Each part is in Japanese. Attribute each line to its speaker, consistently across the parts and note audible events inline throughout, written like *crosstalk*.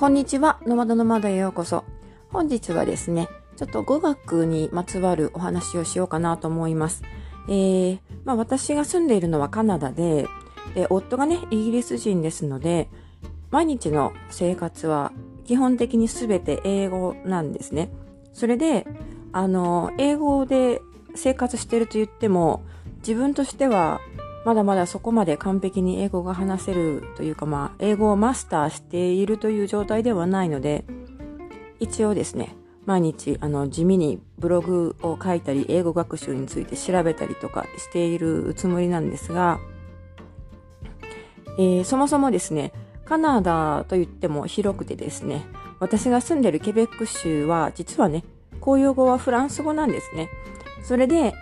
Speaker 1: こんにちは、ノマドの窓へようこそ。本日はですね、ちょっと語学にまつわるお話をしようかなと思います。えー、まあ私が住んでいるのはカナダで、で夫がね、イギリス人ですので、毎日の生活は基本的に全て英語なんですね。それで、あの、英語で生活してると言っても、自分としてはまだまだそこまで完璧に英語が話せるというかまあ、英語をマスターしているという状態ではないので、一応ですね、毎日あの地味にブログを書いたり、英語学習について調べたりとかしているつもりなんですが、えー、そもそもですね、カナダと言っても広くてですね、私が住んでるケベック州は実はね、公用語はフランス語なんですね。それで、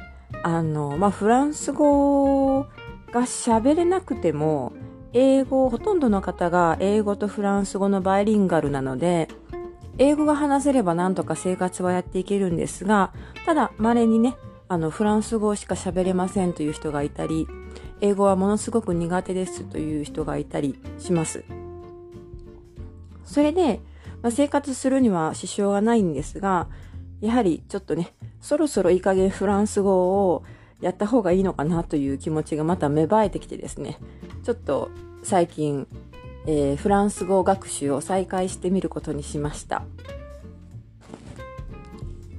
Speaker 1: あの、まあ、フランス語が喋れなくても、英語、ほとんどの方が英語とフランス語のバイリンガルなので、英語が話せればなんとか生活はやっていけるんですが、ただ、稀にね、あの、フランス語しか喋れませんという人がいたり、英語はものすごく苦手ですという人がいたりします。それで、まあ、生活するには支障がないんですが、やはりちょっとね、そろそろいい加減フランス語をやった方がいいのかなという気持ちがまた芽生えてきてですね、ちょっと最近、えー、フランス語学習を再開してみることにしました。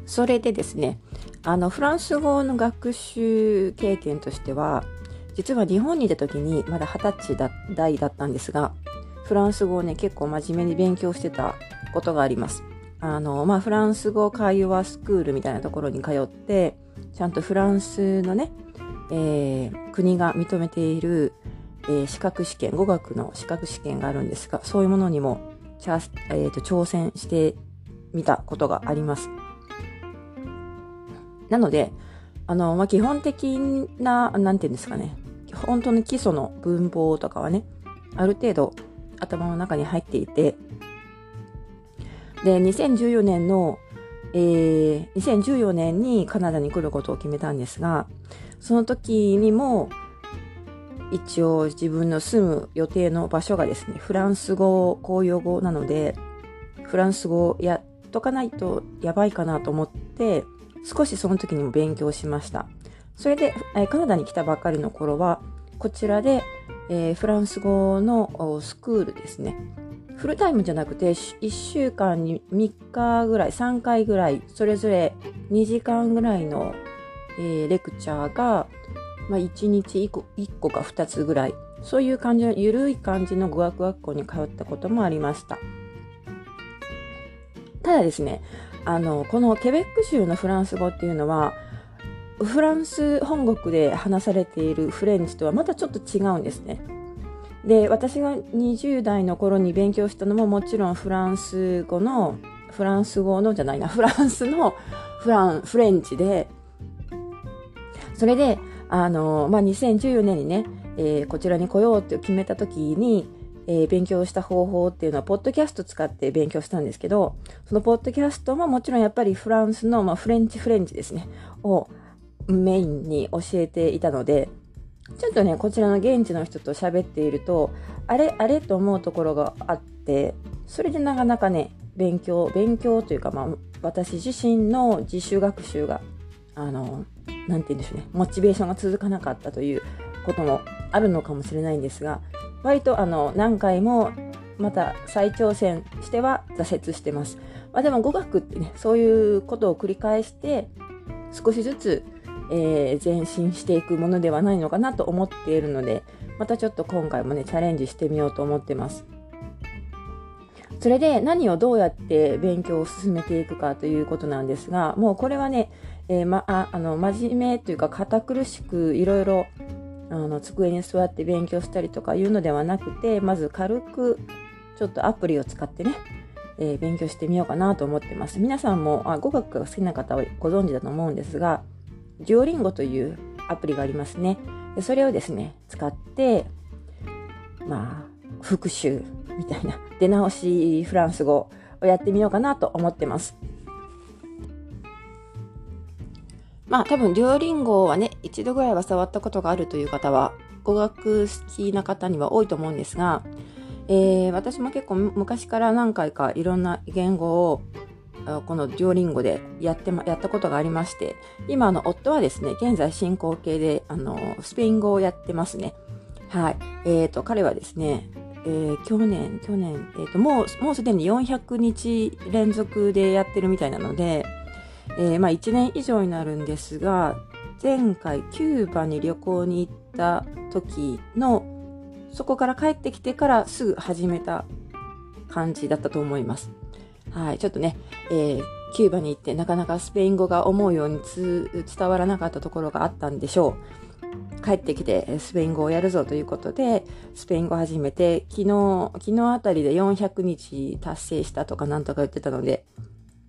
Speaker 1: それでですね、あの、フランス語の学習経験としては、実は日本にいた時にまだ二十歳代だったんですが、フランス語をね、結構真面目に勉強してたことがあります。あの、まあ、フランス語会話スクールみたいなところに通って、ちゃんとフランスのね、えー、国が認めている、えー、資格試験、語学の資格試験があるんですが、そういうものにも、えーと、挑戦してみたことがあります。なので、あの、まあ、基本的な、なんていうんですかね、本当の基礎の文法とかはね、ある程度頭の中に入っていて、で、2014年の、えー、2014年にカナダに来ることを決めたんですが、その時にも、一応自分の住む予定の場所がですね、フランス語、公用語なので、フランス語やっとかないとやばいかなと思って、少しその時にも勉強しました。それで、えカナダに来たばっかりの頃は、こちらで、えー、フランス語のスクールですね。フルタイムじゃなくて、1週間に3日ぐらい、3回ぐらい、それぞれ2時間ぐらいの、えー、レクチャーが、まあ、1日1個 ,1 個か2つぐらい、そういう感じの、ゆるい感じの語学学校に通ったこともありました。ただですね、あの、このケベック州のフランス語っていうのは、フランス本国で話されているフレンチとはまたちょっと違うんですね。で私が20代の頃に勉強したのももちろんフランス語のフランス語のじゃないな *laughs* フランスのフランフレンチでそれであの、まあ、2014年にね、えー、こちらに来ようって決めた時に、えー、勉強した方法っていうのはポッドキャスト使って勉強したんですけどそのポッドキャストももちろんやっぱりフランスの、まあ、フレンチフレンチですねをメインに教えていたのでちょっとね、こちらの現地の人と喋っていると、あれあれと思うところがあって、それでなかなかね、勉強、勉強というか、まあ、私自身の自主学習が、あの、なんて言うんでしょうね、モチベーションが続かなかったということもあるのかもしれないんですが、割とあの、何回もまた再挑戦しては挫折してます。まあ、でも語学ってね、そういうことを繰り返して、少しずつえー、前進していくものではないのかなと思っているので、またちょっと今回もね、チャレンジしてみようと思ってます。それで何をどうやって勉強を進めていくかということなんですが、もうこれはね、えー、ま、ああの、真面目というか堅苦しくいろいろあの机に座って勉強したりとかいうのではなくて、まず軽くちょっとアプリを使ってね、えー、勉強してみようかなと思ってます。皆さんもあ語学が好きな方はご存知だと思うんですが、デュオリンゴというアプリがありますね。でそれをですね、使って、まあ、復習みたいな、出直しフランス語をやってみようかなと思ってます。まあ多分、デュオリンゴはね、一度ぐらいは触ったことがあるという方は、語学好きな方には多いと思うんですが、えー、私も結構昔から何回かいろんな言語をこのデュオリンゴでやってま、やったことがありまして、今の夫はですね、現在進行形で、あの、スペイン語をやってますね。はい。えっ、ー、と、彼はですね、えー、去年、去年、えっ、ー、と、もう、もうすでに400日連続でやってるみたいなので、えー、まあ1年以上になるんですが、前回キューバに旅行に行った時の、そこから帰ってきてからすぐ始めた感じだったと思います。はい、ちょっとね、えー、キューバに行ってなかなかスペイン語が思うように伝わらなかったところがあったんでしょう。帰ってきてスペイン語をやるぞということで、スペイン語を始めて、昨日、昨日あたりで400日達成したとかなんとか言ってたので、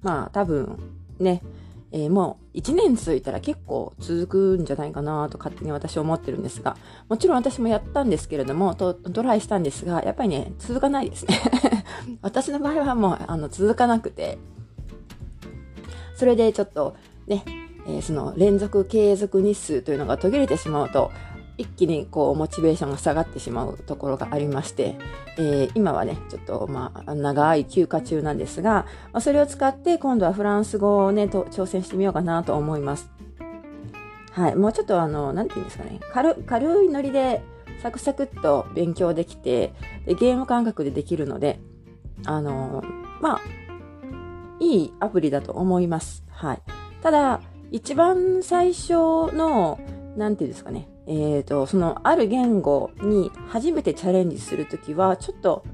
Speaker 1: まあ多分ね、えー、もう1年続いたら結構続くんじゃないかなと勝手に私は思ってるんですが、もちろん私もやったんですけれども、とドライしたんですが、やっぱりね、続かないですね。*laughs* 私の場合はもうあの続かなくて、それでちょっとね、えー、その連続継続日数というのが途切れてしまうと、一気にこうモチベーションが下がってしまうところがありまして、えー、今はね、ちょっとまあ長い休暇中なんですが、まあ、それを使って今度はフランス語をね、と挑戦してみようかなと思います。はい、もうちょっとあの、なんて言うんですかね、軽軽いノリでサクサクっと勉強できてで、ゲーム感覚でできるので、あのまあ、いいアプリだと思います。はい。ただ、一番最初の、なんていうんですかね、え、ー、と、そのある言語に初めてチャレンジするときは、ちょっと、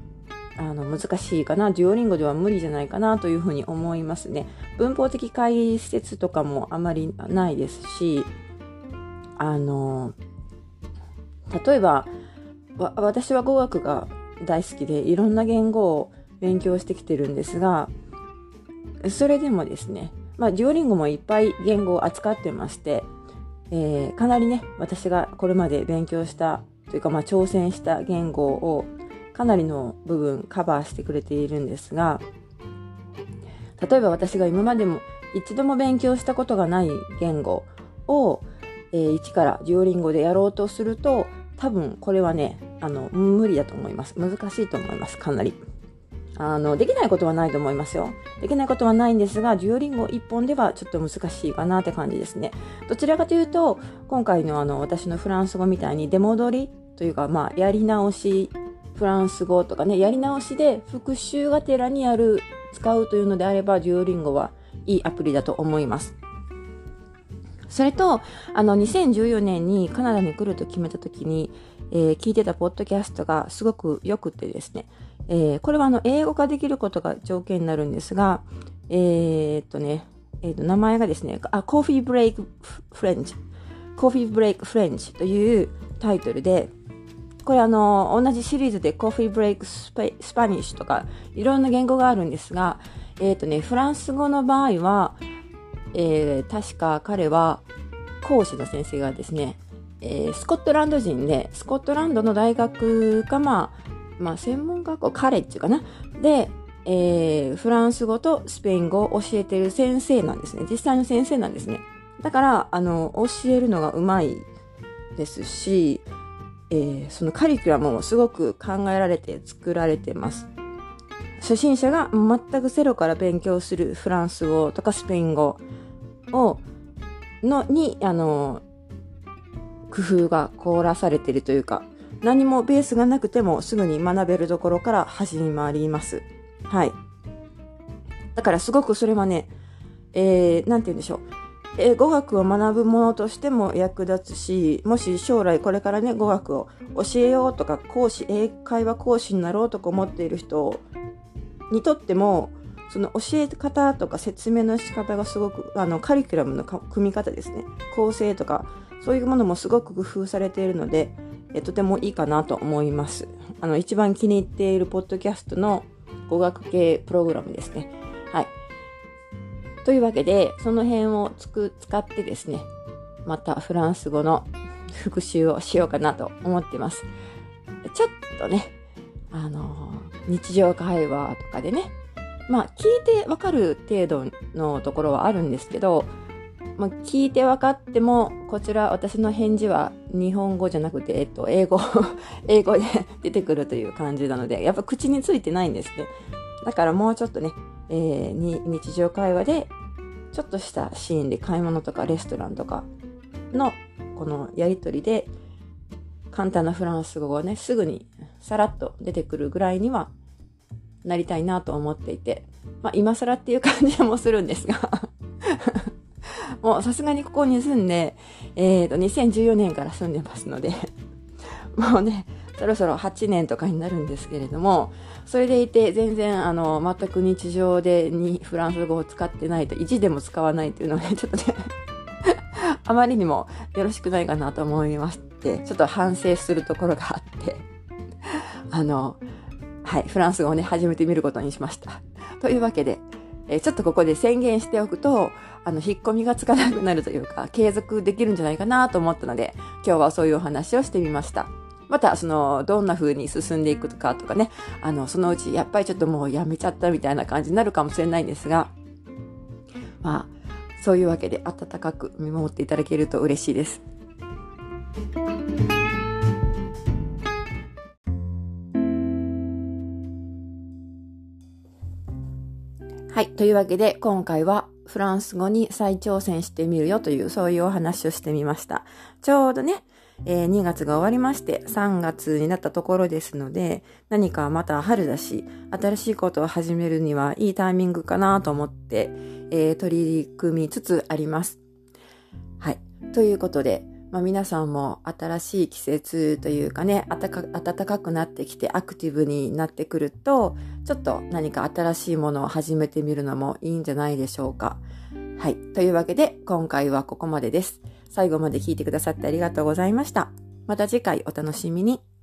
Speaker 1: あの、難しいかな。デュオリンゴでは無理じゃないかなというふうに思いますね。文法的解説とかもあまりないですし、あの、例えば、私は語学が大好きで、いろんな言語を勉強してきてるんですが、それでもですね、まあ、デュオリンゴもいっぱい言語を扱ってまして、えー、かなりね、私がこれまで勉強したというか、まあ、挑戦した言語をかなりの部分カバーしてくれているんですが、例えば私が今までも一度も勉強したことがない言語を、えー、一からデュオリンゴでやろうとすると、多分これはね、あの、無理だと思います。難しいと思います、かなり。あの、できないことはないと思いますよ。できないことはないんですが、デュオリンゴ1本ではちょっと難しいかなって感じですね。どちらかというと、今回のあの、私のフランス語みたいに出戻りというか、まあ、やり直し、フランス語とかね、やり直しで復習がてらにやる、使うというのであれば、デュオリンゴはいいアプリだと思います。それと、あの、2014年にカナダに来ると決めた時に、えー、聞いてたポッドキャストがすごく良くてですね、えー、これはあの英語化できることが条件になるんですが、えー、っとね、えー、っと名前がですね、コーヒーブレイクフレンチ、コーヒーブレイクフレンチというタイトルで、これあの、同じシリーズでコーヒーブレイクスパニッシュとかいろんな言語があるんですが、えっ、とね、フランス語の場合は、え、確か彼は講師の先生がですね、えー、スコットランド人で、スコットランドの大学か、まあ、まあ、専門学校、カレッジかな？で、えー、フランス語とスペイン語を教えてる先生なんですね。実際の先生なんですね。だから、あの、教えるのがうまいですし、えー、そのカリキュラムもすごく考えられて作られてます。初心者が全くゼロから勉強するフランス語とかスペイン語を、の、に、あの、工夫が凝らされてるというか、何もベースがなくてもすぐに学べるところから始まります。はい。だからすごくそれはね、えー、なんて言うんでしょう。えー、語学を学ぶものとしても役立つし、もし将来これからね、語学を教えようとか、講師、英会話講師になろうとか思っている人にとっても、その教え方とか説明の仕方がすごく、あの、カリキュラムの組み方ですね。構成とか、そういうものもすごく工夫されているので、えとてもいいかなと思います。あの、一番気に入っているポッドキャストの語学系プログラムですね。はい。というわけで、その辺をつく使ってですね、またフランス語の *laughs* 復習をしようかなと思っています。ちょっとね、あの日常会話とかでね、まあ、聞いてわかる程度のところはあるんですけど、まあ、聞いて分かっても、こちら私の返事は日本語じゃなくて、えっと、英語、*laughs* 英語で出てくるという感じなので、やっぱ口についてないんですね。だからもうちょっとね、えー、に日常会話で、ちょっとしたシーンで買い物とかレストランとかのこのやりとりで、簡単なフランス語がね、すぐにさらっと出てくるぐらいにはなりたいなと思っていて、まあ今更っていう感じもするんですがもうさすがにここに住んで、えっ、ー、と、2014年から住んでますので *laughs* もうね、そろそろ8年とかになるんですけれども、それでいて全然あの、全く日常でにフランス語を使ってないと、意地でも使わないっていうのはね、*laughs* ちょっとね *laughs* あまりにもよろしくないかなと思いまして、ちょっと反省するところがあって、あの、はい、フランス語をね、始めてみることにしました。というわけで、えちょっとここで宣言しておくと、あの、引っ込みがつかなくなるというか、継続できるんじゃないかなと思ったので、今日はそういうお話をしてみました。また、その、どんな風に進んでいくかとかね、あの、そのうち、やっぱりちょっともうやめちゃったみたいな感じになるかもしれないんですが、まあ、そういうわけで温かく見守っていただけると嬉しいです。はい。というわけで、今回はフランス語に再挑戦してみるよという、そういうお話をしてみました。ちょうどね、えー、2月が終わりまして3月になったところですので何かまた春だし新しいことを始めるにはいいタイミングかなと思って、えー、取り組みつつあります。はい。ということで、まあ、皆さんも新しい季節というかね暖かくなってきてアクティブになってくるとちょっと何か新しいものを始めてみるのもいいんじゃないでしょうか。はい。というわけで今回はここまでです。最後まで聞いてくださってありがとうございました。また次回お楽しみに。